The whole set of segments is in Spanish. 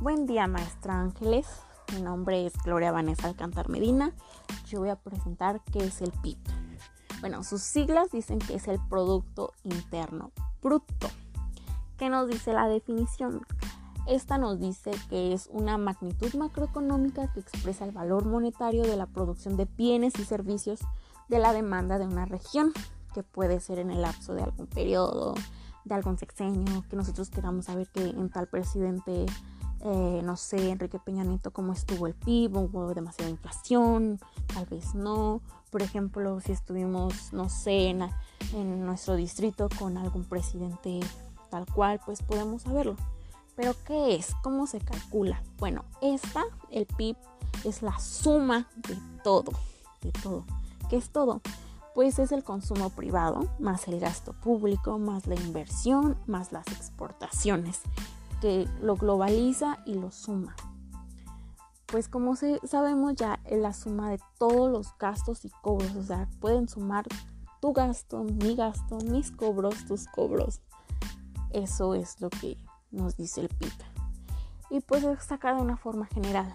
Buen día, maestra Ángeles. Mi nombre es Gloria Vanessa Alcantar Medina. Yo voy a presentar qué es el PIB. Bueno, sus siglas dicen que es el Producto Interno Bruto. ¿Qué nos dice la definición? Esta nos dice que es una magnitud macroeconómica que expresa el valor monetario de la producción de bienes y servicios de la demanda de una región, que puede ser en el lapso de algún periodo, de algún sexenio, que nosotros queramos saber que en tal presidente eh, no sé, Enrique Peña Nieto, cómo estuvo el PIB, hubo demasiada inflación, tal vez no. Por ejemplo, si estuvimos, no sé, en, en nuestro distrito con algún presidente tal cual, pues podemos saberlo. Pero ¿qué es? ¿Cómo se calcula? Bueno, esta, el PIB, es la suma de todo, de todo. ¿Qué es todo? Pues es el consumo privado, más el gasto público, más la inversión, más las exportaciones que lo globaliza y lo suma. Pues como sabemos ya es la suma de todos los gastos y cobros, o sea, pueden sumar tu gasto, mi gasto, mis cobros, tus cobros. Eso es lo que nos dice el PIB. Y pues es saca de una forma general.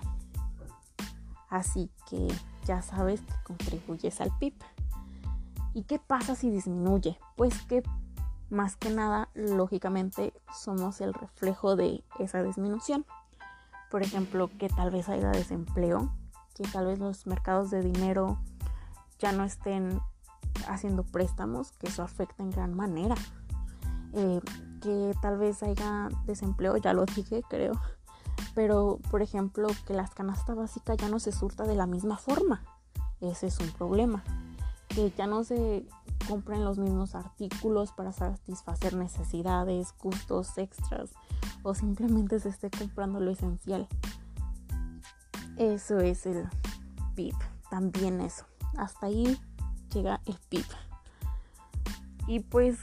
Así que ya sabes que contribuyes al PIB. ¿Y qué pasa si disminuye? Pues que más que nada, lógicamente, somos el reflejo de esa disminución. Por ejemplo, que tal vez haya desempleo, que tal vez los mercados de dinero ya no estén haciendo préstamos, que eso afecta en gran manera. Eh, que tal vez haya desempleo, ya lo dije, creo. Pero, por ejemplo, que las canastas básicas ya no se surta de la misma forma. Ese es un problema. Que ya no se compren los mismos artículos para satisfacer necesidades, gustos extras o simplemente se esté comprando lo esencial. Eso es el PIB, también eso. Hasta ahí llega el PIB. Y pues,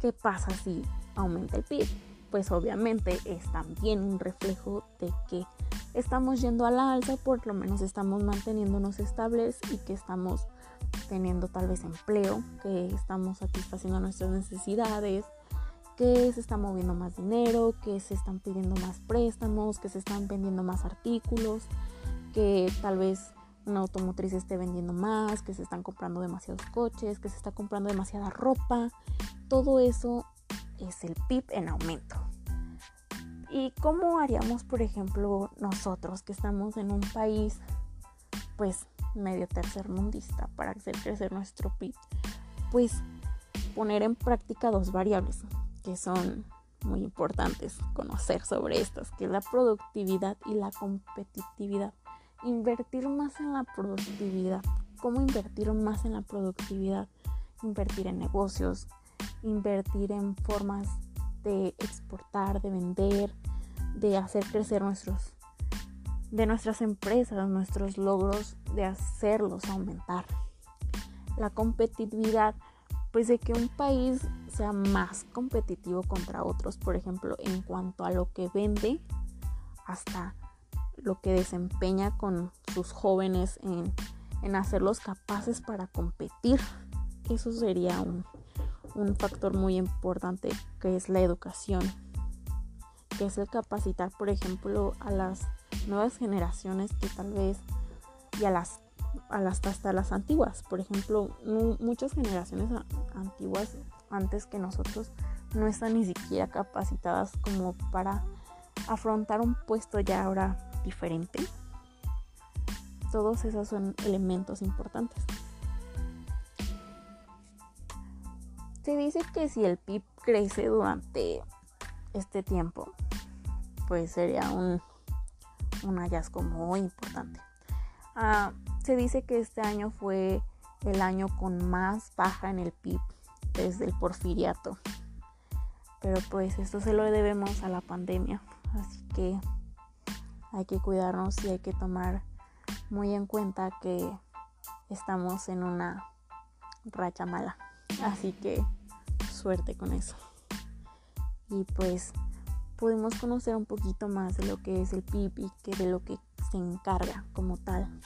¿qué pasa si aumenta el PIB? Pues obviamente es también un reflejo de que estamos yendo a la alza, por lo menos estamos manteniéndonos estables y que estamos teniendo tal vez empleo, que estamos satisfaciendo nuestras necesidades, que se está moviendo más dinero, que se están pidiendo más préstamos, que se están vendiendo más artículos, que tal vez una automotriz esté vendiendo más, que se están comprando demasiados coches, que se está comprando demasiada ropa. Todo eso es el PIB en aumento. ¿Y cómo haríamos, por ejemplo, nosotros que estamos en un país, pues medio tercermundista para hacer crecer nuestro PIB, pues poner en práctica dos variables que son muy importantes conocer sobre estas, que es la productividad y la competitividad. Invertir más en la productividad. ¿Cómo invertir más en la productividad? Invertir en negocios, invertir en formas de exportar, de vender, de hacer crecer nuestros de nuestras empresas, nuestros logros de hacerlos aumentar. La competitividad, pues de que un país sea más competitivo contra otros, por ejemplo, en cuanto a lo que vende, hasta lo que desempeña con sus jóvenes en, en hacerlos capaces para competir. Eso sería un, un factor muy importante que es la educación, que es el capacitar, por ejemplo, a las nuevas generaciones que tal vez y a las, a las hasta las antiguas. Por ejemplo, muchas generaciones antiguas antes que nosotros no están ni siquiera capacitadas como para afrontar un puesto ya ahora diferente. Todos esos son elementos importantes. Se dice que si el PIB crece durante este tiempo, pues sería un un hallazgo muy importante. Ah, se dice que este año fue el año con más baja en el PIB desde el porfiriato. Pero pues esto se lo debemos a la pandemia. Así que hay que cuidarnos y hay que tomar muy en cuenta que estamos en una racha mala. Así que suerte con eso. Y pues pudimos conocer un poquito más de lo que es el PIB y que de lo que se encarga como tal.